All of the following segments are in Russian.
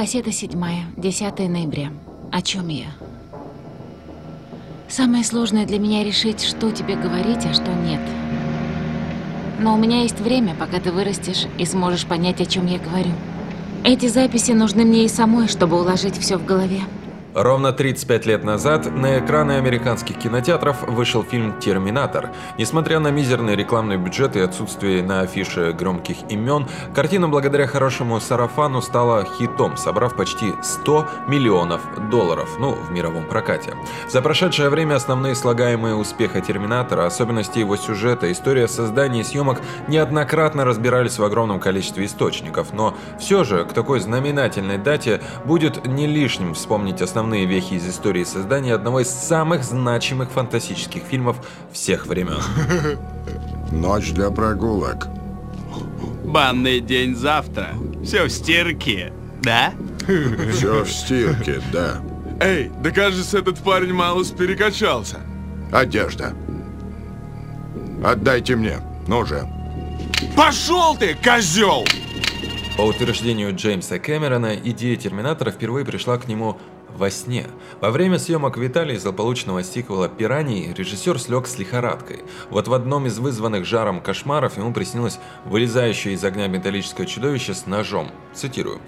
Кассета седьмая, 10 ноября. О чем я? Самое сложное для меня решить, что тебе говорить, а что нет. Но у меня есть время, пока ты вырастешь и сможешь понять, о чем я говорю. Эти записи нужны мне и самой, чтобы уложить все в голове. Ровно 35 лет назад на экраны американских кинотеатров вышел фильм «Терминатор». Несмотря на мизерный рекламный бюджет и отсутствие на афише громких имен, картина благодаря хорошему сарафану стала хитом, собрав почти 100 миллионов долларов, ну, в мировом прокате. За прошедшее время основные слагаемые успеха «Терминатора», особенности его сюжета, история создания и съемок неоднократно разбирались в огромном количестве источников, но все же к такой знаменательной дате будет не лишним вспомнить основные основные вехи из истории создания одного из самых значимых фантастических фильмов всех времен. Ночь для прогулок. Банный день завтра. Все в стирке, да? Все в стирке, да. Эй, да кажется, этот парень малость перекачался. Одежда. Отдайте мне. Ну же. Пошел ты, козел! По утверждению Джеймса Кэмерона, идея Терминатора впервые пришла к нему во сне. Во время съемок Виталий злополучного сиквела «Пираний» режиссер слег с лихорадкой. Вот в одном из вызванных жаром кошмаров ему приснилось вылезающее из огня металлическое чудовище с ножом. Цитирую.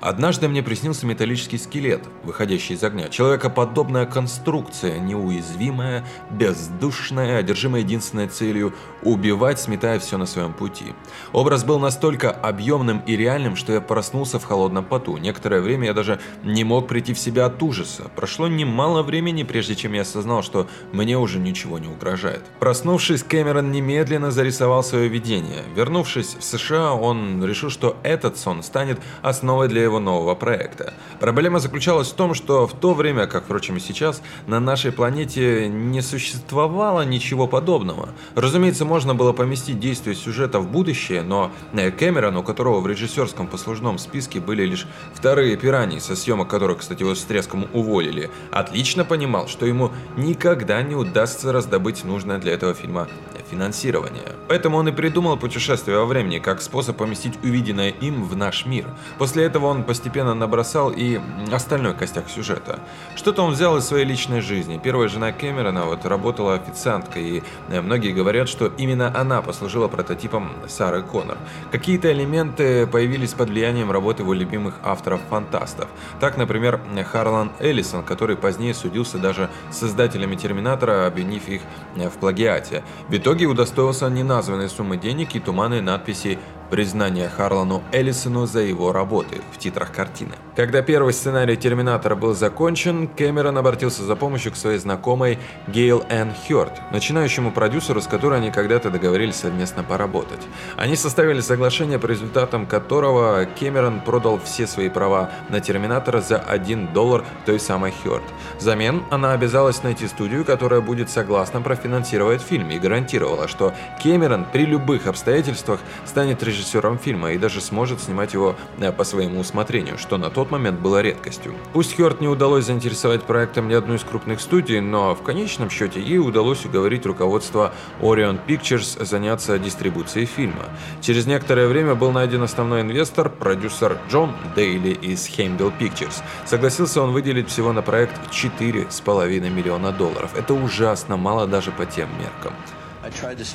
Однажды мне приснился металлический скелет, выходящий из огня. Человекоподобная конструкция, неуязвимая, бездушная, одержимая единственной целью – убивать, сметая все на своем пути. Образ был настолько объемным и реальным, что я проснулся в холодном поту. Некоторое время я даже не мог прийти в себя от ужаса. Прошло немало времени, прежде чем я осознал, что мне уже ничего не угрожает. Проснувшись, Кэмерон немедленно зарисовал свое видение. Вернувшись в США, он решил, что этот сон станет основой для его нового проекта. Проблема заключалась в том, что в то время, как, впрочем, и сейчас, на нашей планете не существовало ничего подобного. Разумеется, можно было поместить действие сюжета в будущее, но Кэмерон, у которого в режиссерском послужном списке были лишь вторые пираньи, со съемок которых, кстати, его с треском уволили, отлично понимал, что ему никогда не удастся раздобыть нужное для этого фильма финансирования. Поэтому он и придумал путешествие во времени как способ поместить увиденное им в наш мир. После этого он постепенно набросал и остальной костяк сюжета. Что-то он взял из своей личной жизни. Первая жена Кэмерона вот работала официанткой, и э, многие говорят, что именно она послужила прототипом Сары Коннор. Какие-то элементы появились под влиянием работы его любимых авторов-фантастов. Так, например, Харлан Эллисон, который позднее судился даже с создателями Терминатора, обвинив их э, в плагиате. В итоге удостоился неназванной суммы денег и туманной надписи признание Харлану Эллисону за его работы в титрах картины. Когда первый сценарий Терминатора был закончен, Кэмерон обратился за помощью к своей знакомой Гейл Энн Хёрд, начинающему продюсеру, с которой они когда-то договорились совместно поработать. Они составили соглашение, по результатам которого Кэмерон продал все свои права на Терминатора за 1 доллар той самой Хёрд. Взамен она обязалась найти студию, которая будет согласна профинансировать фильм и гарантировала, что Кэмерон при любых обстоятельствах станет режиссером режиссером фильма и даже сможет снимать его э, по своему усмотрению, что на тот момент было редкостью. Пусть Хёрд не удалось заинтересовать проектом ни одну из крупных студий, но в конечном счете ей удалось уговорить руководство Orion Pictures заняться дистрибуцией фильма. Через некоторое время был найден основной инвестор, продюсер Джон Дейли из Heimdall Pictures. Согласился он выделить всего на проект 4,5 миллиона долларов. Это ужасно мало даже по тем меркам.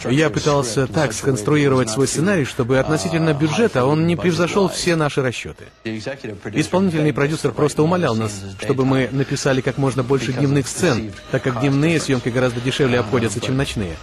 Я пытался так сконструировать свой сценарий, чтобы относительно бюджета он не превзошел все наши расчеты. Исполнительный продюсер просто умолял нас, чтобы мы написали как можно больше дневных сцен, так как дневные съемки гораздо дешевле обходятся, чем ночные.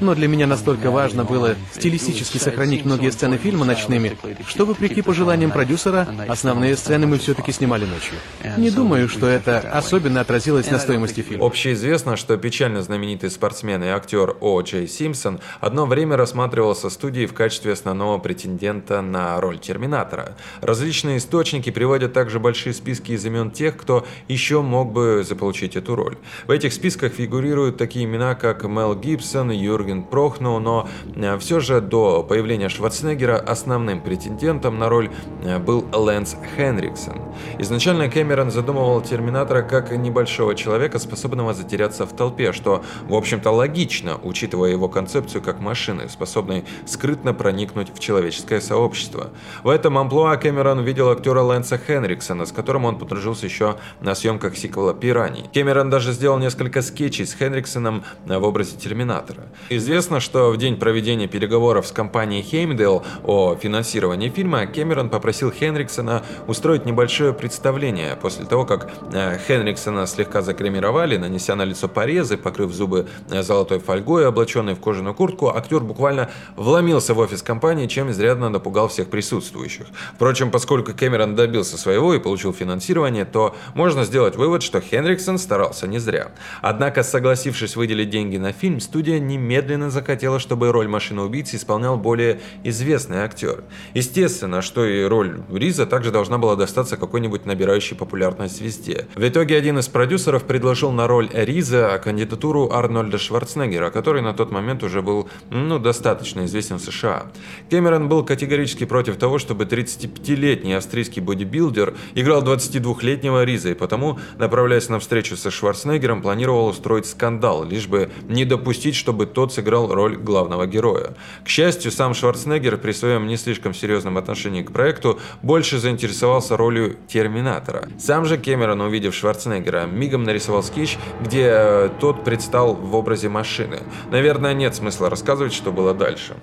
Но для меня настолько важно было стилистически сохранить многие сцены фильма ночными, что, вопреки пожеланиям продюсера, основные сцены мы все-таки снимали ночью. Не думаю, что это особенно отразилось на стоимости фильма. Общеизвестно, что печально знаменитый спортсмен и актер О. Джей Симпсон одно время рассматривался студией в качестве основного претендента на роль Терминатора. Различные источники приводят также большие списки из имен тех, кто еще мог бы заполучить эту роль. В этих списках фигурируют такие имена, как Мел Гибсон, Юрген Прохну, но э, все же до появления Шварценеггера основным претендентом на роль э, был Лэнс Хенриксон. Изначально Кэмерон задумывал Терминатора как небольшого человека, способного затеряться в толпе, что, в общем-то, логично, учитывая его концепцию как машины, способной скрытно проникнуть в человеческое сообщество. В этом амплуа Кэмерон видел актера Лэнса Хенриксона, с которым он подружился еще на съемках сиквела «Пираний». Кэмерон даже сделал несколько скетчей с Хенриксоном в образе Терминатора. Известно, что в день проведения переговоров с компанией Хеймдейл о финансировании фильма Кэмерон попросил Хенриксона устроить небольшое представление после того, как э, Хенриксона слегка закремировали, нанеся на лицо порезы, покрыв зубы э, золотой фольгой, облаченный в кожаную куртку, актер буквально вломился в офис компании, чем изрядно напугал всех присутствующих. Впрочем, поскольку Кэмерон добился своего и получил финансирование, то можно сделать вывод, что Хенриксон старался не зря. Однако, согласившись выделить деньги на фильм, студия немедленно захотела, чтобы роль машины-убийцы исполнял более известный актер. Естественно, что и роль Риза также должна была достаться какой-нибудь набирающей популярность звезде. В итоге один из продюсеров предложил на роль Риза кандидатуру Арнольда Шварценеггера, который на тот момент уже был ну, достаточно известен в США. Кэмерон был категорически против того, чтобы 35-летний австрийский бодибилдер играл 22-летнего Риза, и потому, направляясь на встречу со Шварценеггером, планировал устроить скандал, лишь бы не допустить, чтобы тот сыграл роль главного героя. К счастью, сам Шварценеггер при своем не слишком серьезном отношении к проекту больше заинтересовался ролью Терминатора. Сам же Кэмерон, увидев Шварценеггера, мигом нарисовал скетч, где э, тот предстал в образе машины. Наверное, нет смысла рассказывать, что было дальше.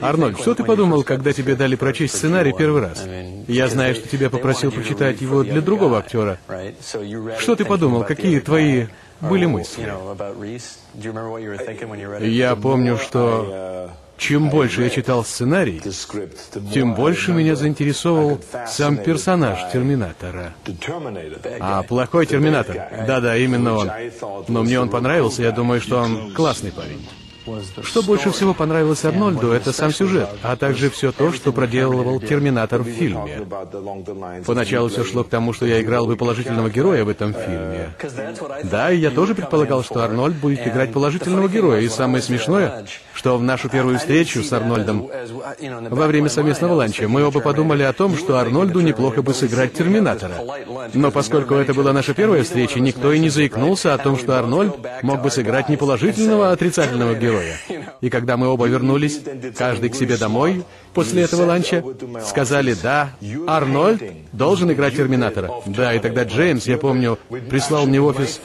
Арнольд, что ты подумал, когда тебе дали прочесть сценарий первый раз? Я знаю, что тебя попросил прочитать его для другого актера. Что ты подумал? Какие твои были мысли? Я помню, что чем больше я читал сценарий, тем больше меня заинтересовал сам персонаж Терминатора. А плохой Терминатор, да-да, именно он. Но мне он понравился, я думаю, что он классный парень. Что больше всего понравилось Арнольду, это сам сюжет, а также все то, что проделывал Терминатор в фильме. Поначалу все шло к тому, что я играл бы положительного героя в этом фильме. Да, и я тоже предполагал, что Арнольд будет играть положительного героя. И самое смешное, что в нашу первую встречу с Арнольдом во время совместного ланча мы оба подумали о том, что Арнольду неплохо бы сыграть Терминатора. Но поскольку это была наша первая встреча, никто и не заикнулся о том, что Арнольд мог бы сыграть не положительного, а отрицательного героя героя. И когда мы оба вернулись, каждый к себе домой, после этого ланча, сказали, да, Арнольд должен играть Терминатора. Да, и тогда Джеймс, я помню, прислал мне в офис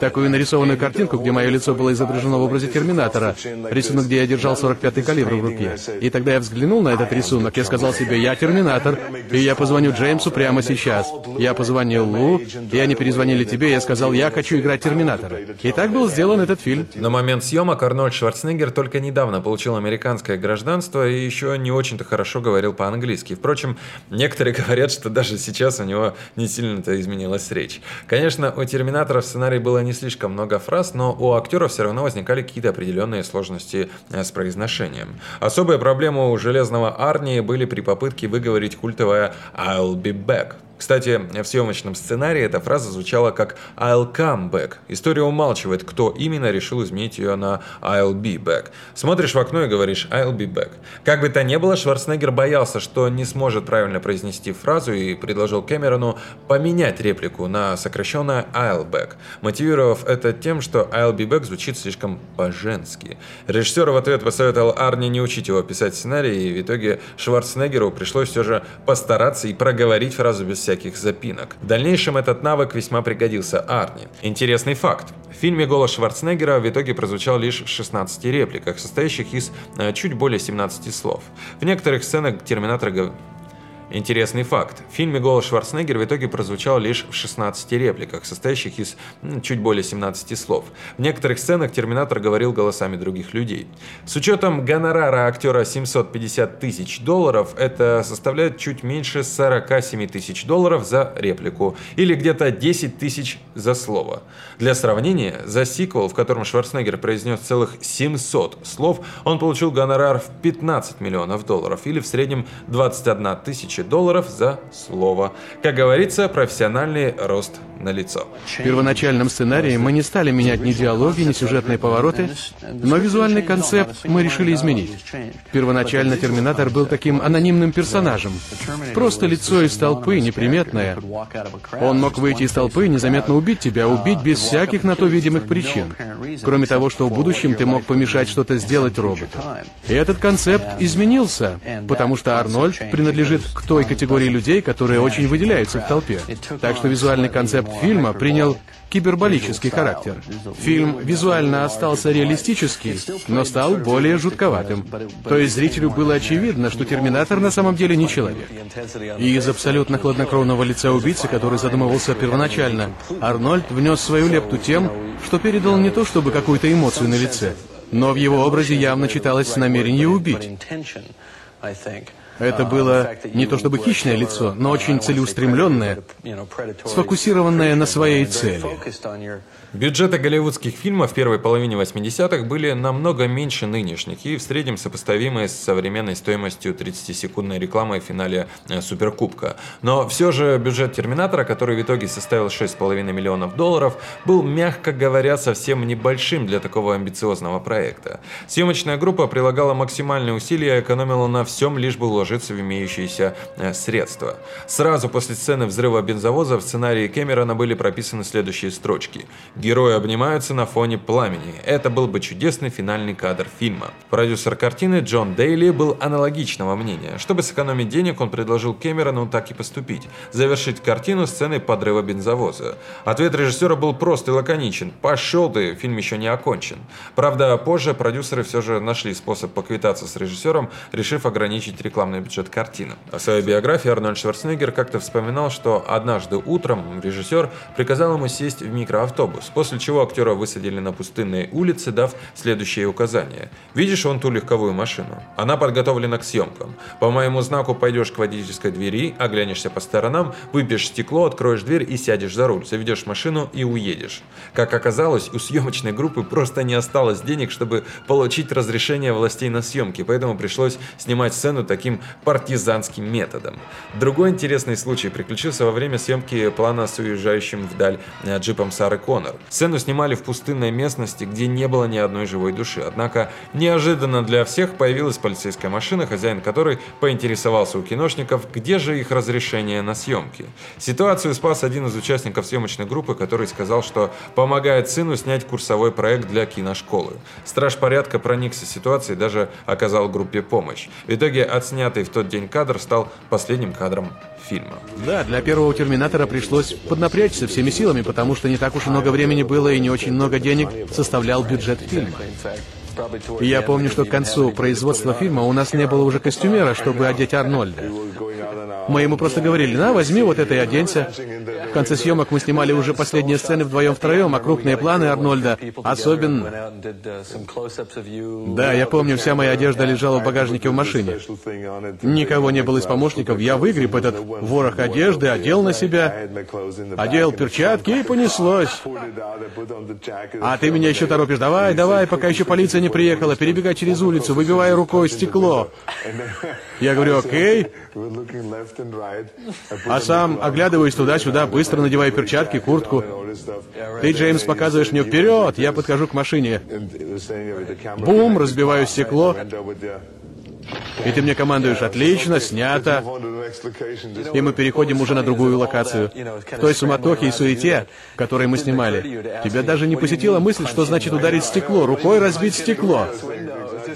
такую нарисованную картинку, где мое лицо было изображено в образе Терминатора, рисунок, где я держал 45-й калибр в руке. И тогда я взглянул на этот рисунок, я сказал себе, я Терминатор, и я позвоню Джеймсу прямо сейчас. Я позвонил Лу, и они перезвонили тебе, и я сказал, я хочу играть Терминатора. И так был сделан этот фильм. На момент съемок Арнольд Шварценеггер только недавно получил американское гражданство и еще не очень-то хорошо говорил по-английски. Впрочем, некоторые говорят, что даже сейчас у него не сильно-то изменилась речь. Конечно, у Терминатора в сценарии было не слишком много фраз, но у актеров все равно возникали какие-то определенные сложности э, с произношением. Особая проблема у Железного Арни были при попытке выговорить культовое «I'll be back». Кстати, в съемочном сценарии эта фраза звучала как «I'll come back». История умалчивает, кто именно решил изменить ее на «I'll be back». Смотришь в окно и говоришь «I'll be back». Как бы то ни было, Шварценеггер боялся, что не сможет правильно произнести фразу и предложил Кэмерону поменять реплику на сокращенное «I'll back», мотивировав это тем, что «I'll be back» звучит слишком по-женски. Режиссер в ответ посоветовал Арни не учить его писать сценарий, и в итоге Шварценеггеру пришлось все же постараться и проговорить фразу без всяких всяких запинок. В дальнейшем этот навык весьма пригодился Арни. Интересный факт. В фильме голос Шварценеггера в итоге прозвучал лишь в 16 репликах, состоящих из э, чуть более 17 слов. В некоторых сценах Терминатор Интересный факт. В фильме голос Шварценеггер в итоге прозвучал лишь в 16 репликах, состоящих из чуть более 17 слов. В некоторых сценах Терминатор говорил голосами других людей. С учетом гонорара актера 750 тысяч долларов, это составляет чуть меньше 47 тысяч долларов за реплику, или где-то 10 тысяч за слово. Для сравнения, за сиквел, в котором Шварценеггер произнес целых 700 слов, он получил гонорар в 15 миллионов долларов, или в среднем 21 тысяча тысячи долларов за слово. Как говорится, профессиональный рост на лицо. В первоначальном сценарии мы не стали менять ни диалоги, ни сюжетные повороты, но визуальный концепт мы решили изменить. Первоначально Терминатор был таким анонимным персонажем. Просто лицо из толпы, неприметное. Он мог выйти из толпы и незаметно убить тебя, убить без всяких на то видимых причин. Кроме того, что в будущем ты мог помешать что-то сделать роботу. И этот концепт изменился, потому что Арнольд принадлежит к той категории людей, которые очень выделяются в толпе. Так что визуальный концепт фильма принял киберболический характер. Фильм визуально остался реалистический, но стал более жутковатым. То есть зрителю было очевидно, что Терминатор на самом деле не человек. И из абсолютно хладнокровного лица убийцы, который задумывался первоначально, Арнольд внес свою лепту тем, что передал не то чтобы какую-то эмоцию на лице, но в его образе явно читалось намерение убить. Это было не то чтобы хищное лицо, но очень целеустремленное, сфокусированное на своей цели. Бюджеты голливудских фильмов в первой половине 80-х были намного меньше нынешних и в среднем сопоставимые с современной стоимостью 30-секундной рекламы в финале э, Суперкубка. Но все же бюджет Терминатора, который в итоге составил 6,5 миллионов долларов, был, мягко говоря, совсем небольшим для такого амбициозного проекта. Съемочная группа прилагала максимальные усилия и экономила на всем, лишь бы уложиться в имеющиеся э, средства. Сразу после сцены взрыва бензовоза в сценарии Кэмерона были прописаны следующие строчки – Герои обнимаются на фоне пламени. Это был бы чудесный финальный кадр фильма. Продюсер картины Джон Дейли был аналогичного мнения. Чтобы сэкономить денег, он предложил Кэмерону так и поступить. Завершить картину сценой подрыва бензовоза. Ответ режиссера был прост и лаконичен. «Пошел ты, фильм еще не окончен». Правда, позже продюсеры все же нашли способ поквитаться с режиссером, решив ограничить рекламный бюджет картины. О своей биографии Арнольд Шварценеггер как-то вспоминал, что однажды утром режиссер приказал ему сесть в микроавтобус после чего актера высадили на пустынные улицы, дав следующее указание. «Видишь вон ту легковую машину? Она подготовлена к съемкам. По моему знаку пойдешь к водительской двери, оглянешься по сторонам, выпьешь стекло, откроешь дверь и сядешь за руль, заведешь машину и уедешь». Как оказалось, у съемочной группы просто не осталось денег, чтобы получить разрешение властей на съемки, поэтому пришлось снимать сцену таким партизанским методом. Другой интересный случай приключился во время съемки плана с уезжающим вдаль э, джипом Сары Коннор. Сцену снимали в пустынной местности, где не было ни одной живой души. Однако неожиданно для всех появилась полицейская машина, хозяин которой поинтересовался у киношников, где же их разрешение на съемки. Ситуацию спас один из участников съемочной группы, который сказал, что помогает сыну снять курсовой проект для киношколы. Страж порядка проникся ситуацией и даже оказал группе помощь. В итоге отснятый в тот день кадр стал последним кадром фильма. Да, для первого Терминатора пришлось поднапрячься всеми силами, потому что не так уж и много времени было и не очень много денег составлял бюджет фильма. И я помню, что к концу производства фильма у нас не было уже костюмера, чтобы одеть Арнольда. Мы ему просто говорили, на, возьми вот это и оденься. В конце съемок мы снимали уже последние сцены вдвоем-втроем, а крупные планы Арнольда особенно... Да, я помню, вся моя одежда лежала в багажнике в машине. Никого не было из помощников, я выгреб этот ворох одежды, одел на себя, одел перчатки и понеслось. А ты меня еще торопишь, давай, давай, пока еще полиция не приехала, перебегай через улицу, выбивая рукой стекло. Я говорю, окей. А сам оглядываюсь туда-сюда, быстро надеваю перчатки, куртку. Ты, Джеймс, показываешь мне вперед, я подхожу к машине. Бум, разбиваю стекло. И ты мне командуешь, отлично, снято. И мы переходим уже на другую локацию. В той суматохе и суете, в которой мы снимали, тебя даже не посетила мысль, что значит ударить стекло, рукой разбить стекло.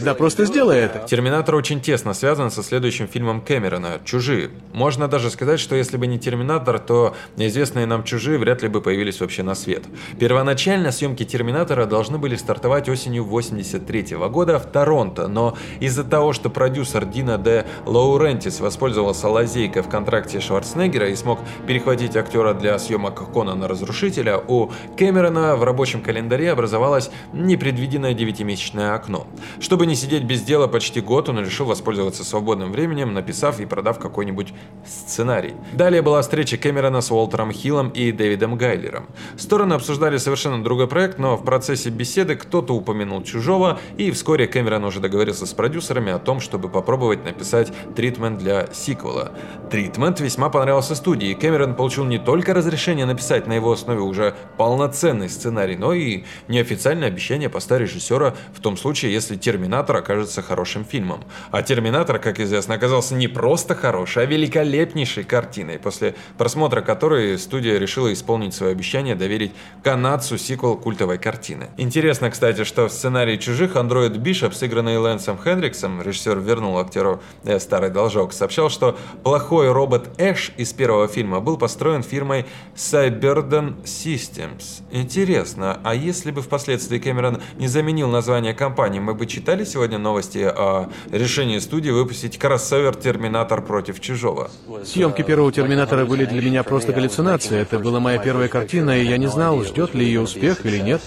Да просто сделай это. Терминатор очень тесно связан со следующим фильмом Кэмерона «Чужие». Можно даже сказать, что если бы не Терминатор, то неизвестные нам «Чужие» вряд ли бы появились вообще на свет. Первоначально съемки Терминатора должны были стартовать осенью 83 -го года в Торонто, но из-за того, что продюсер Дина Де Лаурентис воспользовался лазейкой в контракте Шварценеггера и смог перехватить актера для съемок Конана Разрушителя, у Кэмерона в рабочем календаре образовалось непредвиденное девятимесячное окно. Чтобы Не сидеть без дела почти год, он решил воспользоваться свободным временем, написав и продав какой-нибудь сценарий. Далее была встреча Кэмерона с Уолтером Хиллом и Дэвидом Гайлером. Стороны обсуждали совершенно другой проект, но в процессе беседы кто-то упомянул «Чужого», и вскоре Кэмерон уже договорился с продюсерами о том, чтобы попробовать написать тритмент для сиквела. Тритмент весьма понравился студии, Кэмерон получил не только разрешение написать на его основе уже полноценный сценарий, но и неофициальное обещание поста режиссера в том случае, если «Терминатор» окажется хорошим фильмом. А «Терминатор», как известно, оказался не просто хороший, а великолепнейшей картиной, после просмотра которой студия решила исполнить свое обещание доверить канадцу сиквел культовой картины. Интересно, кстати, что в сценарии «Чужих» андроид Бишоп, сыгранный Лэнсом Хендриксом, режиссер вернул актеру э, старый должок, сообщал, что плохой робот Эш из первого фильма был построен фирмой Cyberden Systems. Интересно, а если бы впоследствии Кэмерон не заменил название компании, мы бы читали сегодня новости о решении студии выпустить кроссовер «Терминатор против чужого»? Съемки первого «Терминатора» были для меня просто галлюцинацией. Это была моя первая картина, и я не знал, ждет ли ее успех или нет.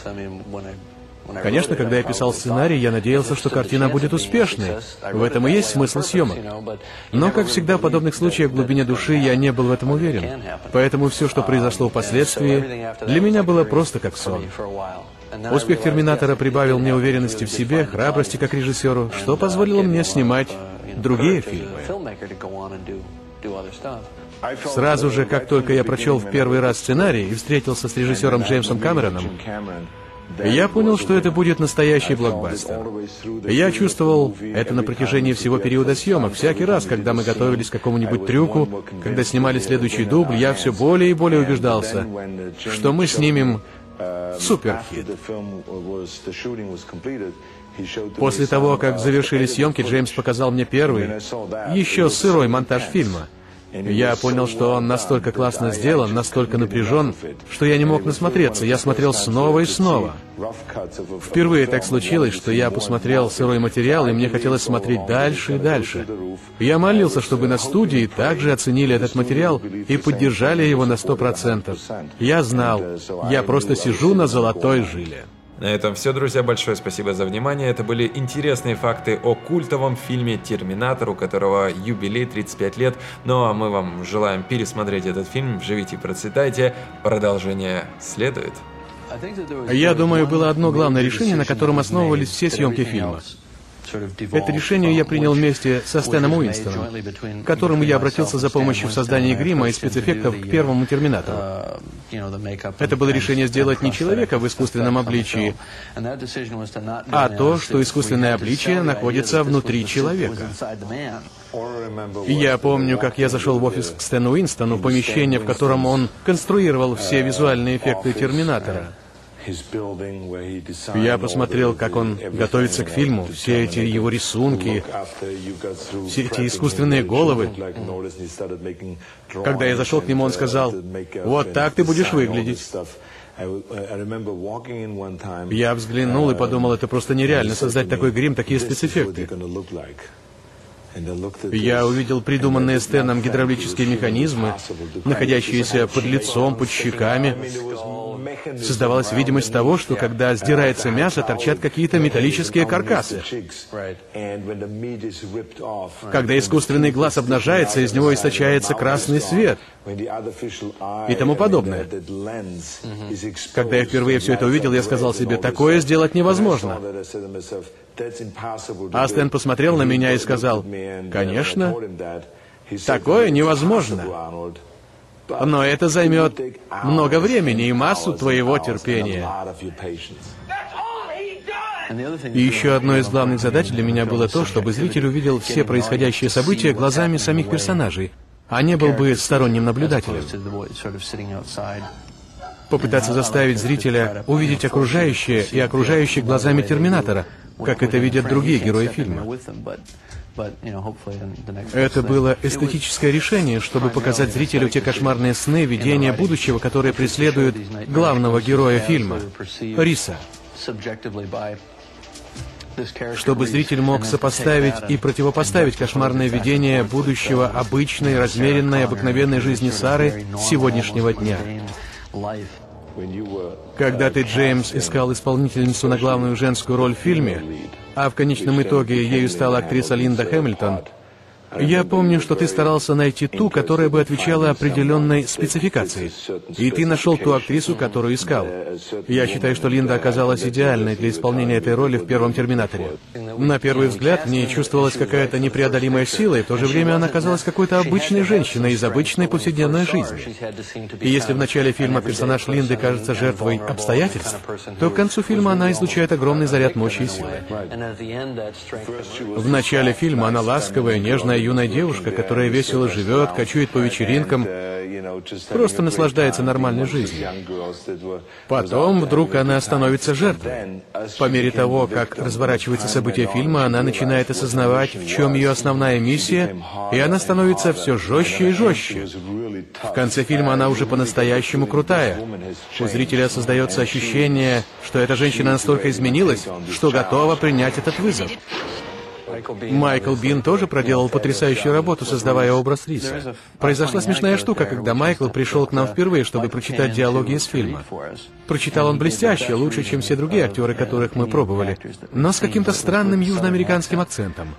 Конечно, когда я писал сценарий, я надеялся, что картина будет успешной. В этом и есть смысл съемок. Но, как всегда в подобных случаях, в глубине души я не был в этом уверен. Поэтому все, что произошло впоследствии, для меня было просто как сон. Успех «Терминатора» прибавил мне уверенности в себе, храбрости как режиссеру, что позволило мне снимать другие фильмы. Сразу же, как только я прочел в первый раз сценарий и встретился с режиссером Джеймсом Камероном, я понял, что это будет настоящий блокбастер. Я чувствовал это на протяжении всего периода съемок. Всякий раз, когда мы готовились к какому-нибудь трюку, когда снимали следующий дубль, я все более и более убеждался, что мы снимем суперхит. После того, как завершили съемки, Джеймс показал мне первый, еще сырой монтаж фильма — я понял, что он настолько классно сделан, настолько напряжен, что я не мог насмотреться. Я смотрел снова и снова. Впервые так случилось, что я посмотрел сырой материал, и мне хотелось смотреть дальше и дальше. Я молился, чтобы на студии также оценили этот материал и поддержали его на сто процентов. Я знал, я просто сижу на золотой жиле. На этом все, друзья. Большое спасибо за внимание. Это были интересные факты о культовом фильме «Терминатор», у которого юбилей 35 лет. Ну а мы вам желаем пересмотреть этот фильм. Живите и процветайте. Продолжение следует. Я думаю, было одно главное решение, на котором основывались все съемки фильма. Это решение я принял вместе со Стэном Уинстоном, к которому я обратился за помощью в создании грима и спецэффектов к первому Терминатору. Это было решение сделать не человека в искусственном обличии, а то, что искусственное обличие находится внутри человека. Я помню, как я зашел в офис к Стэну Уинстону, помещение, в котором он конструировал все визуальные эффекты Терминатора. Я посмотрел, как он готовится к фильму, все эти его рисунки, все эти искусственные головы. Когда я зашел к нему, он сказал, вот так ты будешь выглядеть. Я взглянул и подумал, это просто нереально создать такой грим, такие спецэффекты. Я увидел придуманные Стэном гидравлические механизмы, находящиеся под лицом, под щеками. Создавалась видимость того, что когда сдирается мясо, торчат какие-то металлические каркасы. Когда искусственный глаз обнажается, из него источается красный свет и тому подобное. Когда я впервые все это увидел, я сказал себе, такое сделать невозможно. А Стэн посмотрел на меня и сказал, конечно, такое невозможно. Но это займет много времени и массу твоего терпения. И еще одной из главных задач для меня было то, чтобы зритель увидел все происходящие события глазами самих персонажей, а не был бы сторонним наблюдателем. Попытаться заставить зрителя увидеть окружающее и окружающее глазами Терминатора, как это видят другие герои фильма. Это было эстетическое решение, чтобы показать зрителю те кошмарные сны, видения будущего, которые преследуют главного героя фильма, Риса. Чтобы зритель мог сопоставить и противопоставить кошмарное видение будущего обычной, размеренной, обыкновенной жизни Сары сегодняшнего дня. Когда ты, Джеймс, искал исполнительницу на главную женскую роль в фильме, а в конечном итоге ею стала актриса Линда Хэмилтон, я помню, что ты старался найти ту, которая бы отвечала определенной спецификации. И ты нашел ту актрису, которую искал. Я считаю, что Линда оказалась идеальной для исполнения этой роли в первом «Терминаторе». На первый взгляд в ней чувствовалась какая-то непреодолимая сила, и в то же время она казалась какой-то обычной женщиной из обычной повседневной жизни. И если в начале фильма персонаж Линды кажется жертвой обстоятельств, то к концу фильма она излучает огромный заряд мощи и силы. В начале фильма она ласковая, нежная, юная девушка, которая весело живет, кочует по вечеринкам, просто наслаждается нормальной жизнью. Потом вдруг она становится жертвой. По мере того, как разворачиваются события фильма, она начинает осознавать, в чем ее основная миссия, и она становится все жестче и жестче. В конце фильма она уже по-настоящему крутая. У зрителя создается ощущение, что эта женщина настолько изменилась, что готова принять этот вызов. Майкл Бин тоже проделал потрясающую работу, создавая образ Риса. Произошла смешная штука, когда Майкл пришел к нам впервые, чтобы прочитать диалоги из фильма. Прочитал он блестяще, лучше, чем все другие актеры, которых мы пробовали, но с каким-то странным южноамериканским акцентом.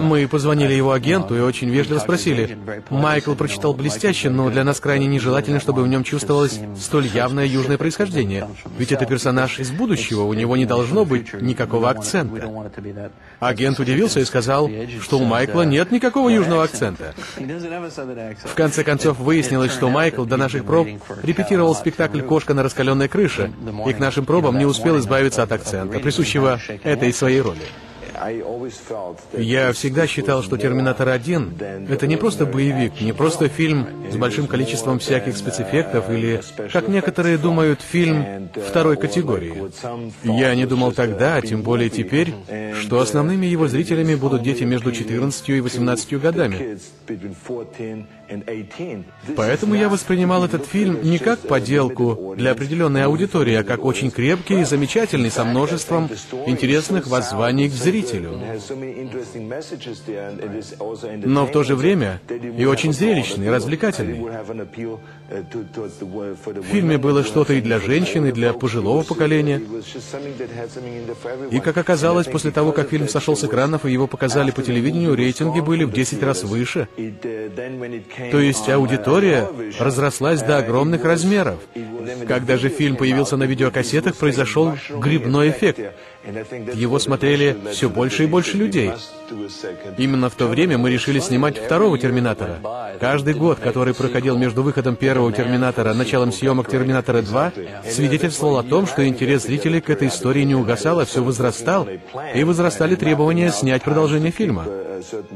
Мы позвонили его агенту и очень вежливо спросили, Майкл прочитал блестяще, но для нас крайне нежелательно, чтобы в нем чувствовалось столь явное южное происхождение. Ведь это персонаж из будущего, у него не должно быть никакого акцента. Агент удивился, и сказал, что у Майкла нет никакого южного акцента. В конце концов, выяснилось, что Майкл до наших проб репетировал спектакль «Кошка на раскаленной крыше», и к нашим пробам не успел избавиться от акцента, присущего этой своей роли. Я всегда считал, что «Терминатор 1» — это не просто боевик, не просто фильм с большим количеством всяких спецэффектов или, как некоторые думают, фильм второй категории. Я не думал тогда, а тем более теперь, что основными его зрителями будут дети между 14 и 18 годами. Поэтому я воспринимал этот фильм не как поделку для определенной аудитории, а как очень крепкий и замечательный, со множеством интересных воззваний к зрителю. Но в то же время и очень зрелищный, развлекательный. В фильме было что-то и для женщин, и для пожилого поколения. И, как оказалось, после того, как фильм сошел с экранов и его показали по телевидению, рейтинги были в 10 раз выше. То есть аудитория разрослась до огромных размеров. Когда же фильм появился на видеокассетах, произошел грибной эффект. Его смотрели все больше и больше людей. Именно в то время мы решили снимать второго «Терминатора». Каждый год, который проходил между выходом первого «Терминатора» и началом съемок «Терминатора 2», свидетельствовал о том, что интерес зрителей к этой истории не угасал, а все возрастал, и возрастали требования снять продолжение фильма.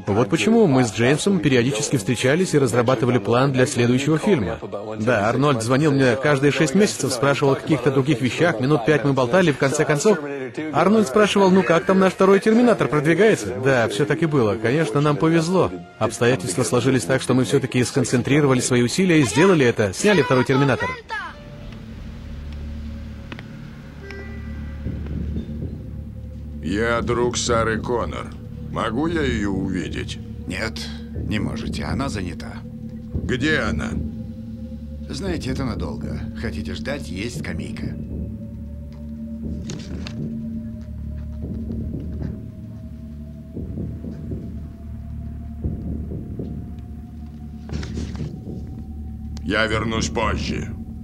Вот почему мы с Джеймсом периодически встречались и разрабатывали план для следующего фильма. Да, Арнольд звонил мне каждые шесть месяцев, спрашивал о каких-то других вещах, минут пять мы болтали, в конце концов... Арнольд спрашивал, ну как там наш второй Терминатор продвигается? Да, все так и было. Конечно, нам повезло. Обстоятельства сложились так, что мы все-таки сконцентрировали свои усилия и сделали это, сняли второй Терминатор. Я друг Сары Коннор. Могу я ее увидеть? Нет, не можете. Она занята. Где она? Знаете, это надолго. Хотите ждать, есть скамейка. Я вернусь позже.